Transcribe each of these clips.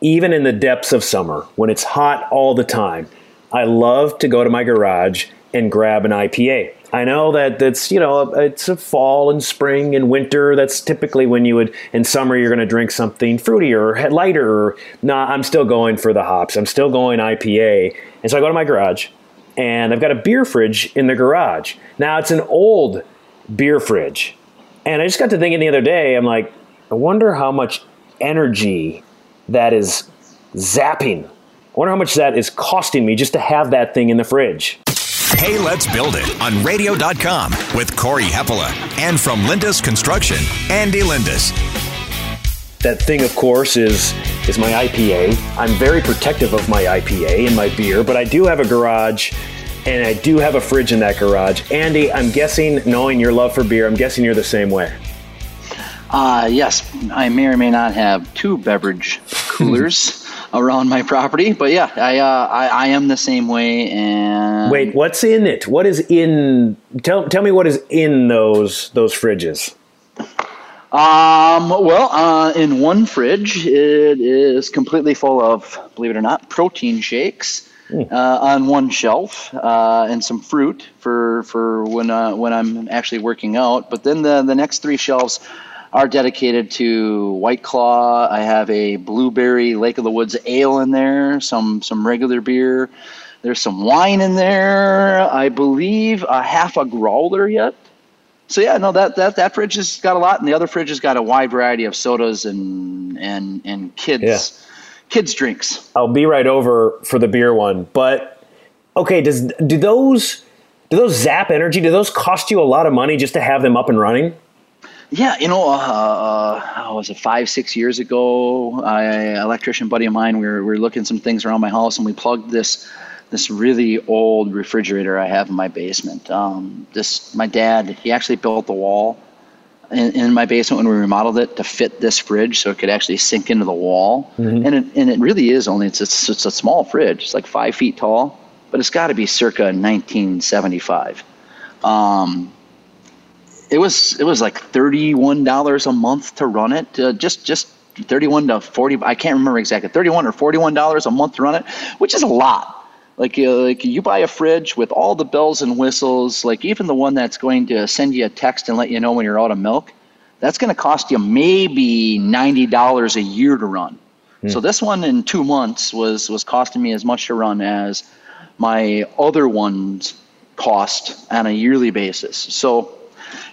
even in the depths of summer when it's hot all the time, I love to go to my garage and grab an IPA. I know that that's you know it's a fall and spring and winter. That's typically when you would in summer you're going to drink something fruitier or lighter. Nah, I'm still going for the hops. I'm still going IPA, and so I go to my garage, and I've got a beer fridge in the garage. Now it's an old beer fridge, and I just got to thinking the other day. I'm like, I wonder how much energy that is zapping. I wonder how much that is costing me just to have that thing in the fridge. Hey, let's build it on radio.com with Corey Heppola and from Lindus Construction, Andy Lindus. That thing, of course, is is my IPA. I'm very protective of my IPA and my beer, but I do have a garage and I do have a fridge in that garage. Andy, I'm guessing, knowing your love for beer, I'm guessing you're the same way. Uh, yes, I may or may not have two beverage coolers around my property, but yeah, I, uh, I, I am the same way. And wait, what's in it? What is in? Tell tell me what is in those those fridges. Um, well, uh, in one fridge, it is completely full of, believe it or not, protein shakes. Mm. Uh, on one shelf, uh, and some fruit for for when uh, when I'm actually working out. But then the the next three shelves are dedicated to White Claw. I have a blueberry Lake of the Woods ale in there, some some regular beer. There's some wine in there. I believe a half a growler yet. So yeah, no, that that that fridge has got a lot, and the other fridge has got a wide variety of sodas and and and kids yeah. kids drinks. I'll be right over for the beer one, but okay, does do those do those Zap Energy do those cost you a lot of money just to have them up and running? Yeah, you know, uh, uh, was it five, six years ago? I, electrician buddy of mine, we were, we were looking some things around my house, and we plugged this this really old refrigerator I have in my basement. Um, this my dad, he actually built the wall in, in, my basement when we remodeled it to fit this fridge, so it could actually sink into the wall. Mm-hmm. And it and it really is only it's, it's it's a small fridge. It's like five feet tall, but it's got to be circa 1975. Um, it was it was like thirty one dollars a month to run it. Uh, just just thirty one to forty. I can't remember exactly. Thirty one or forty one dollars a month to run it, which is a lot. Like uh, like you buy a fridge with all the bells and whistles, like even the one that's going to send you a text and let you know when you're out of milk. That's going to cost you maybe ninety dollars a year to run. Mm. So this one in two months was was costing me as much to run as my other ones cost on a yearly basis. So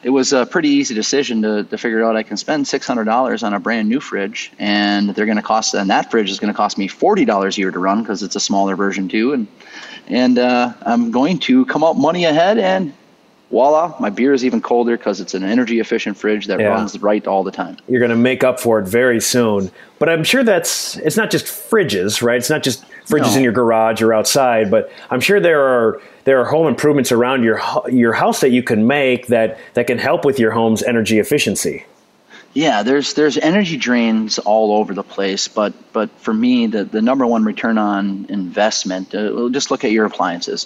it was a pretty easy decision to, to figure out I can spend $600 on a brand new fridge, and they're going to cost, and that fridge is going to cost me $40 a year to run because it's a smaller version too, and and uh, I'm going to come out money ahead, and voila, my beer is even colder because it's an energy efficient fridge that yeah. runs right all the time. You're going to make up for it very soon, but I'm sure that's it's not just fridges, right? It's not just fridges no. in your garage or outside, but I'm sure there are there are home improvements around your your house that you can make that that can help with your home's energy efficiency. Yeah, there's there's energy drains all over the place, but but for me, the, the number one return on investment. Uh, just look at your appliances.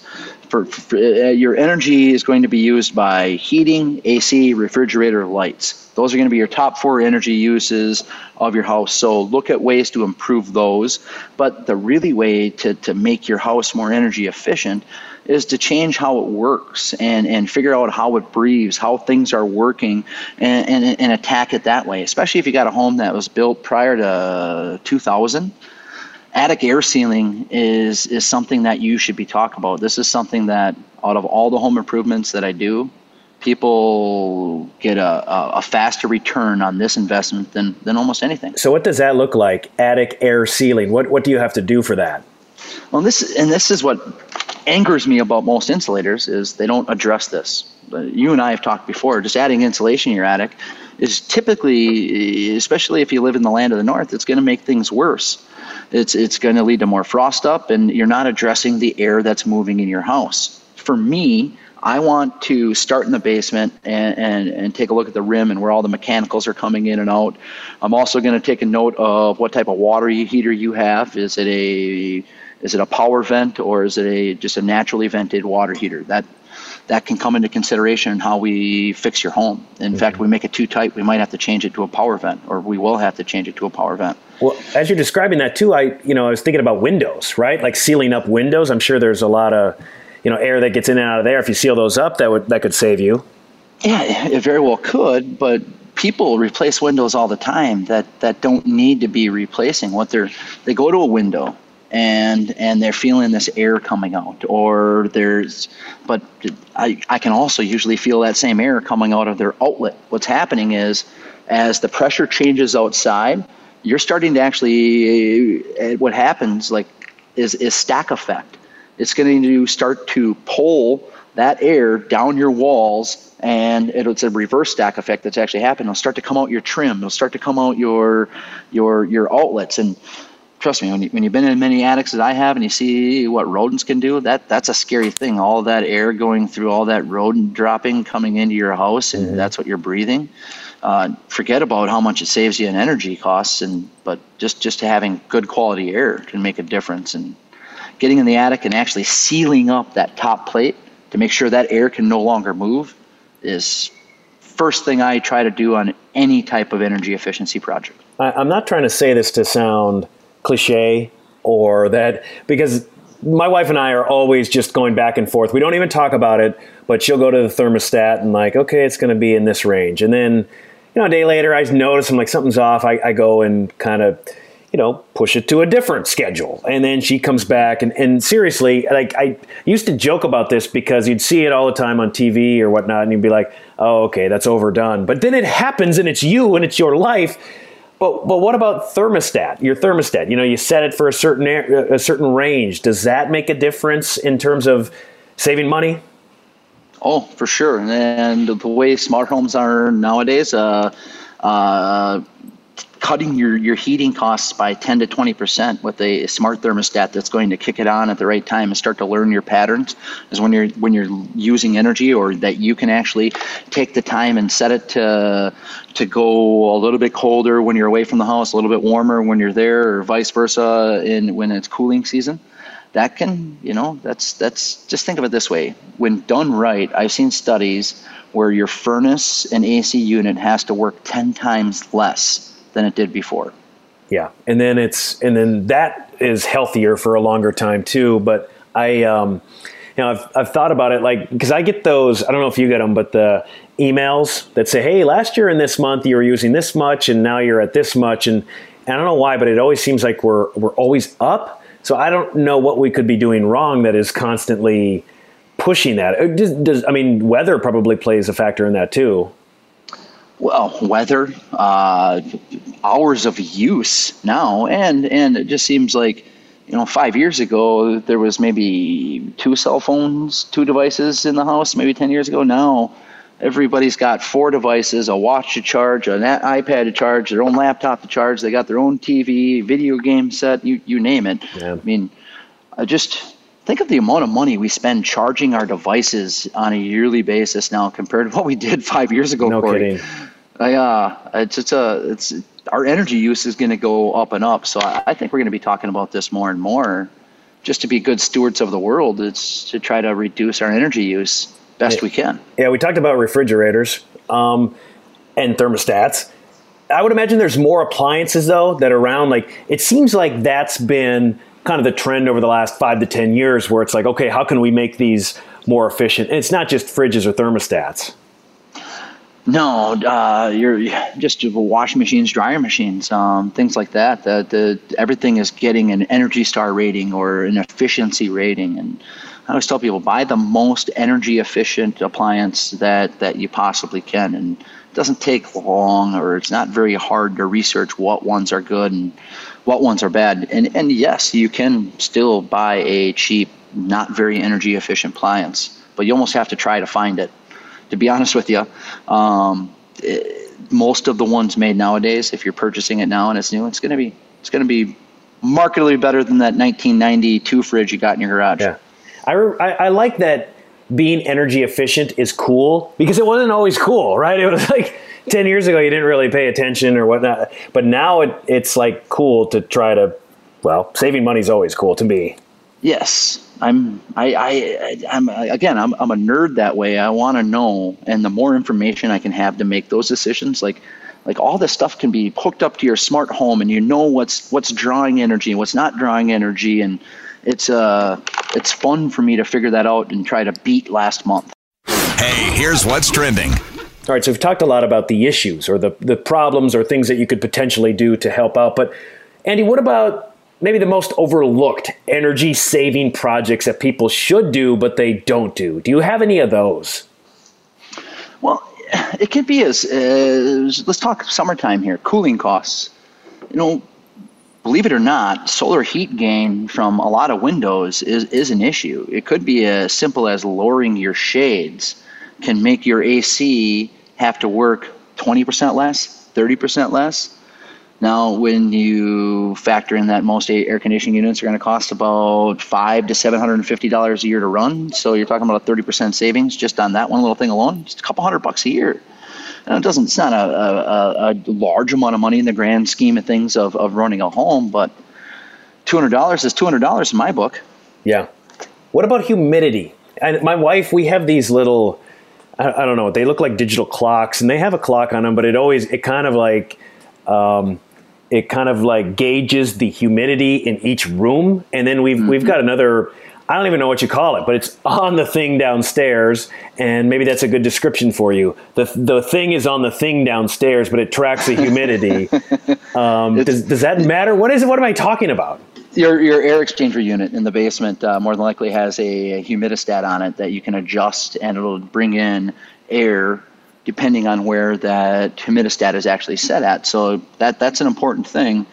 For, for uh, your energy is going to be used by heating, AC, refrigerator, lights. Those are going to be your top four energy uses of your house. So look at ways to improve those. But the really way to to make your house more energy efficient is to change how it works and, and figure out how it breathes, how things are working, and, and, and attack it that way. Especially if you got a home that was built prior to 2000 attic air sealing is is something that you should be talking about. This is something that out of all the home improvements that I do, people get a, a, faster return on this investment than than almost anything. So what does that look like? Attic air sealing. What what do you have to do for that? Well, this and this is what angers me about most insulators is they don't address this. You and I have talked before. Just adding insulation in your attic is typically, especially if you live in the land of the north, it's going to make things worse. It's it's going to lead to more frost up, and you're not addressing the air that's moving in your house. For me, I want to start in the basement and, and, and take a look at the rim and where all the mechanicals are coming in and out. I'm also going to take a note of what type of water heater you have. Is it a is it a power vent or is it a just a naturally vented water heater? That that can come into consideration in how we fix your home. In mm-hmm. fact, we make it too tight, we might have to change it to a power vent, or we will have to change it to a power vent. Well, as you're describing that too, I you know I was thinking about windows, right? Like sealing up windows. I'm sure there's a lot of you know air that gets in and out of there. If you seal those up, that would that could save you. Yeah, it very well could, but people replace windows all the time that that don't need to be replacing. What they're they go to a window and and they're feeling this air coming out or there's but I, I can also usually feel that same air coming out of their outlet. What's happening is as the pressure changes outside you're starting to actually uh, what happens like is is stack effect. It's going to start to pull that air down your walls and it's a reverse stack effect that's actually happening. It'll start to come out your trim. It'll start to come out your your your outlets. And trust me, when, you, when you've been in many attics that I have and you see what rodents can do, that that's a scary thing. All that air going through all that rodent dropping coming into your house, and mm-hmm. that's what you're breathing. Uh, forget about how much it saves you in energy costs, and but just just having good quality air can make a difference. And getting in the attic and actually sealing up that top plate to make sure that air can no longer move is first thing I try to do on any type of energy efficiency project. I'm not trying to say this to sound cliche or that because my wife and I are always just going back and forth. We don't even talk about it, but she'll go to the thermostat and like, okay, it's going to be in this range. And then, you know, a day later, I notice I'm like something's off. I, I go and kind of, you know, push it to a different schedule. And then she comes back and, and seriously, like I used to joke about this because you'd see it all the time on TV or whatnot, and you'd be like, oh, okay, that's overdone. But then it happens and it's you and it's your life but but what about thermostat? Your thermostat, you know, you set it for a certain a certain range. Does that make a difference in terms of saving money? Oh, for sure. And the way smart homes are nowadays, uh, uh, cutting your, your heating costs by 10 to 20% with a smart thermostat that's going to kick it on at the right time and start to learn your patterns is when you're when you're using energy or that you can actually take the time and set it to to go a little bit colder when you're away from the house, a little bit warmer when you're there or vice versa in when it's cooling season. That can, you know, that's that's just think of it this way. When done right, I've seen studies where your furnace and AC unit has to work 10 times less than it did before. Yeah, and then it's and then that is healthier for a longer time too. But I, um, you know, I've I've thought about it like because I get those. I don't know if you get them, but the emails that say, "Hey, last year in this month you were using this much, and now you're at this much," and, and I don't know why, but it always seems like we're we're always up. So I don't know what we could be doing wrong that is constantly pushing that. Does, does I mean weather probably plays a factor in that too well, weather, uh, hours of use now, and and it just seems like you know five years ago there was maybe two cell phones, two devices in the house. Maybe ten years ago now. Everybody's got four devices: a watch to charge, an iPad to charge, their own laptop to charge. They got their own TV, video game set, you you name it. Yeah. I mean, I just think of the amount of money we spend charging our devices on a yearly basis now compared to what we did five years ago. No Corey. kidding. I, uh, it's it's a it's our energy use is going to go up and up. So I, I think we're going to be talking about this more and more. Just to be good stewards of the world, it's to try to reduce our energy use best yeah. we can. Yeah, we talked about refrigerators um, and thermostats. I would imagine there's more appliances though that are around. Like it seems like that's been kind of the trend over the last five to ten years, where it's like, okay, how can we make these more efficient? And it's not just fridges or thermostats. No, uh, you're just washing machines, dryer machines, um, things like that. The, the, everything is getting an Energy Star rating or an efficiency rating, and I always tell people buy the most energy efficient appliance that that you possibly can, and it doesn't take long or it's not very hard to research what ones are good and what ones are bad. And and yes, you can still buy a cheap, not very energy efficient appliance, but you almost have to try to find it to be honest with you. Um, it, most of the ones made nowadays, if you're purchasing it now and it's new, it's going to be it's going to be markedly better than that 1992 fridge you got in your garage. Yeah, I, I, I like that being energy efficient is cool because it wasn't always cool, right? It was like 10 years ago you didn't really pay attention or whatnot, but now it, it's like cool to try to, well, saving money is always cool to me. Yes, I'm I, I I'm again I'm I'm a nerd that way. I want to know, and the more information I can have to make those decisions, like like all this stuff can be hooked up to your smart home, and you know what's what's drawing energy and what's not drawing energy, and it's uh it's fun for me to figure that out and try to beat last month. Hey, here's what's trending. All right, so we've talked a lot about the issues or the, the problems or things that you could potentially do to help out. But, Andy, what about maybe the most overlooked energy saving projects that people should do but they don't do? Do you have any of those? Well, it could be as, as let's talk summertime here cooling costs. You know, believe it or not, solar heat gain from a lot of windows is, is an issue. It could be as simple as lowering your shades can make your AC have to work 20% less, 30% less. Now, when you factor in that most air conditioning units are going to cost about five to seven hundred and fifty dollars a year to run, so you're talking about a thirty percent savings just on that one little thing alone. Just a couple hundred bucks a year. And it doesn't. It's not a, a, a large amount of money in the grand scheme of things of, of running a home, but two hundred dollars is two hundred dollars in my book. Yeah. What about humidity? And my wife, we have these little I, don't know. They look like digital clocks, and they have a clock on them, but it always it kind of like um, it kind of like gauges the humidity in each room, and then we've mm-hmm. we've got another. I don't even know what you call it, but it's on the thing downstairs, and maybe that's a good description for you. the The thing is on the thing downstairs, but it tracks the humidity. um, does does that matter? What is it? What am I talking about? your your air exchanger unit in the basement uh, more than likely has a, a, humidistat on it that you can adjust, and it'll bring in air depending on where that humidistat is actually set at. So that that's an important thing.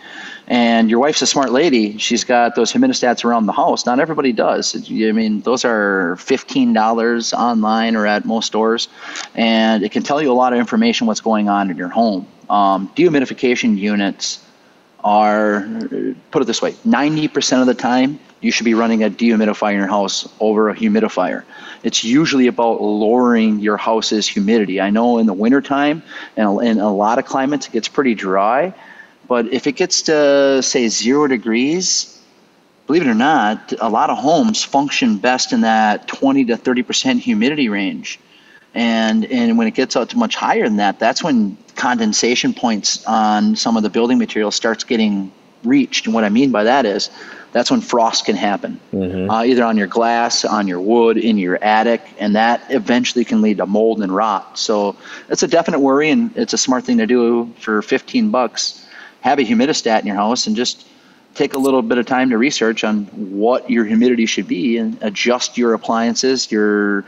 And your wife's a smart lady. She's got those humidistats around the house. Not everybody does. I mean, those are fifteen dollars online or at most stores, and it can tell you a lot of information what's going on in your home. Um, dehumidification units are, put it this way, 90% of the time, you should be running a dehumidifier in your house over a humidifier. It's usually about lowering your house's humidity. I know in the wintertime and in a lot of climates it gets pretty dry, but if it gets to, say, zero degrees, believe it or not, a lot of homes function best in that 20 to 30% humidity range. And, and when it gets out to much higher than that, that's when condensation points on some of the building material starts getting reached. And what I mean by that is that's when frost can happen, mm-hmm. uh, either on your glass, on your wood, in your attic, and that eventually can lead to mold and rot. So it's a definite worry, and it's a smart thing to do for 15 bucks. Have a humidistat in your house and just take a little bit of time to research on what your humidity should be and adjust your appliances, your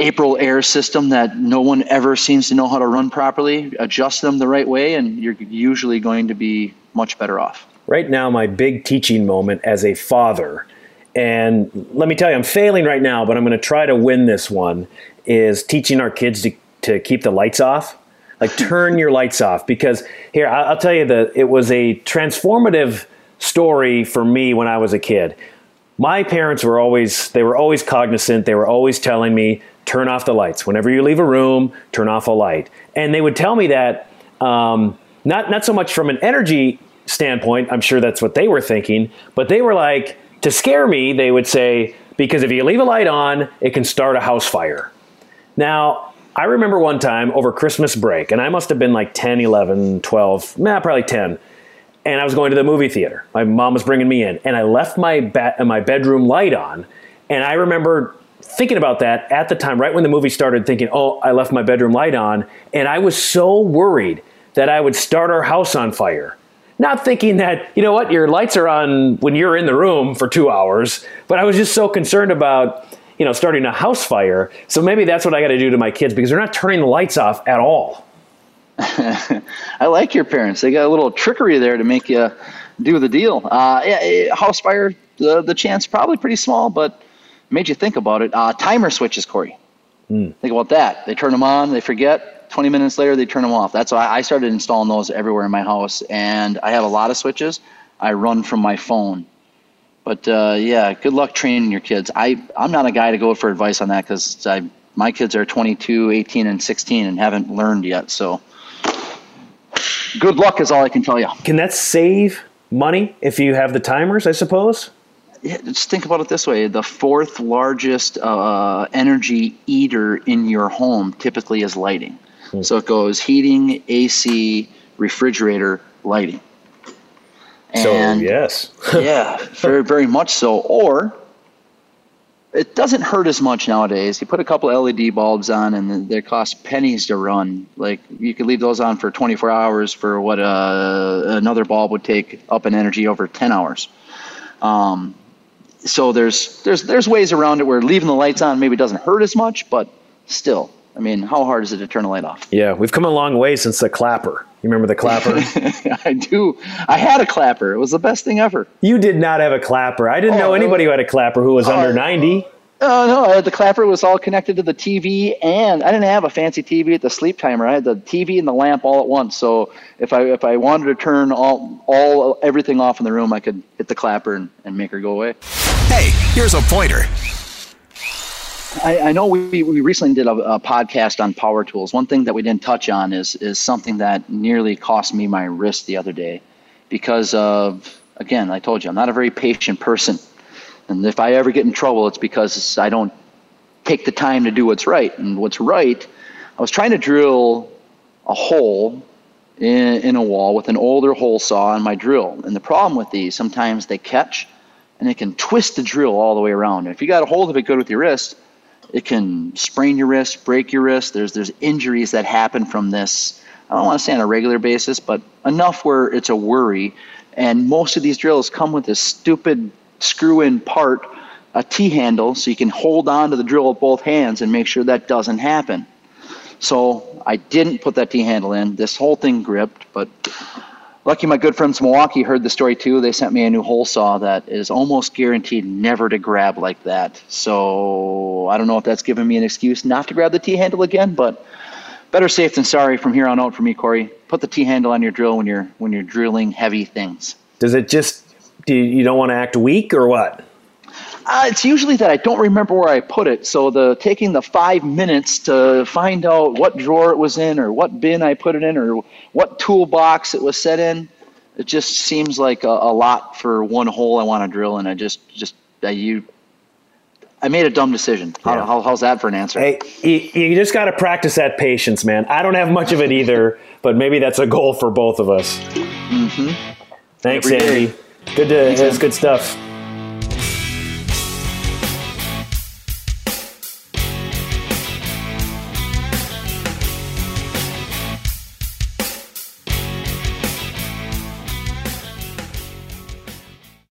Aprilaire system that no one ever seems to know how to run properly, adjust them the right way, and you're usually going to be much better off. Right now, my big teaching moment as a father, and let me tell you, I'm failing right now, but I'm going to try to win this one, is teaching our kids to, to keep the lights off. Like, turn your lights off. Because here, I'll tell you that it was a transformative story for me when I was a kid my parents were always they were always cognizant they were always telling me turn off the lights. Whenever you leave a room, turn off a light. And they would tell me that um, not not so much from an energy standpoint. I'm sure that's what they were thinking, but they were like to scare me. They would say because if you leave a light on, it can start a house fire. Now, I remember one time over Christmas break, and I must have been like 10, 11, 12, nah, probably 10. And I was going to the movie theater. My mom was bringing me in, and I left my ba- my bedroom light on. And I remember thinking about that at the time, right when the movie started, thinking, oh, I left my bedroom light on. And I was so worried that I would start our house on fire. Not thinking that, you know what, your lights are on when you're in the room for two hours, but I was just so concerned about, you know, starting a house fire. So maybe that's what I got to do to my kids because they're not turning the lights off at all. I like your parents. They got a little trickery there to make you do the deal. Uh, yeah, house fire, the, the chance probably pretty small, but made you think about it. Uh, timer switches, Corey. Mm. Think about that. They turn them on, they forget. 20 minutes later, they turn them off. That's why I started installing those everywhere in my house. And I have a lot of switches. I run from my phone. But uh, yeah, good luck training your kids. I, I'm not a guy to go for advice on that because my kids are 22, 18, and 16 and haven't learned yet. So good luck is all I can tell you. Can that save money if you have the timers, I suppose? Yeah, just think about it this way: the fourth largest uh, energy eater in your home typically is lighting. Hmm. So it goes heating, AC, refrigerator, lighting. And so yes, yeah, very very much so. Or it doesn't hurt as much nowadays. You put a couple LED bulbs on, and they cost pennies to run. Like you could leave those on for 24 hours for what uh, another bulb would take up in energy over 10 hours. Um, so there's there's there's ways around it where leaving the lights on maybe doesn't hurt as much, but still, I mean, how hard is it to turn a light off? Yeah, we've come a long way since the clapper. You remember the clapper? I do. I had a clapper. It was the best thing ever. You did not have a clapper. I didn't oh, know anybody who had a clapper who was uh, under 90. Oh no, uh, the clapper was all connected to the TV, and I didn't have a fancy TV at the sleep timer. I had the TV and the lamp all at once. So if I if I wanted to turn all all everything off in the room, I could hit the clapper and, and make her go away. Hey, here's a pointer. I, I know we, we recently did a, a, podcast on power tools. One thing that we didn't touch on is is something that nearly cost me my wrist the other day because of again, I told you I'm not a very patient person. And if I ever get in trouble, it's because I don't take the time to do what's right. And what's right, I was trying to drill a hole in, in a wall with an older hole saw on my drill. And the problem with these, sometimes they catch and it can twist the drill all the way around. And if you got a hold of it good with your wrist, it can sprain your wrist, break your wrist. There's there's injuries that happen from this. I don't want to say on a regular basis, but enough where it's a worry. And most of these drills come with this stupid screw-in part, a T-handle, so you can hold on to the drill with both hands and make sure that doesn't happen. So I didn't put that T-handle in. This whole thing gripped, but lucky my good friends Milwaukee heard the story too. They sent me a new hole saw that is almost guaranteed never to grab like that. So I don't know if that's giving me an excuse not to grab the T handle again, but better safe than sorry from here on out for me, Corey. Put the T handle on your drill when you're when you're drilling heavy things. Does it just do you, you don't want to act weak or what? Uh, it's usually that I don't remember where I put it. So the taking the five minutes to find out what drawer it was in, or what bin I put it in, or what toolbox it was set in, it just seems like a, a lot for one hole I want to drill, and I just just I, you. I made a dumb decision. How, yeah. how, how's that for an answer? Hey, you, you just got to practice that patience, man. I don't have much of it either, but maybe that's a goal for both of us. Mm-hmm. Thanks, Every Andy. Day. Good to. It's good stuff.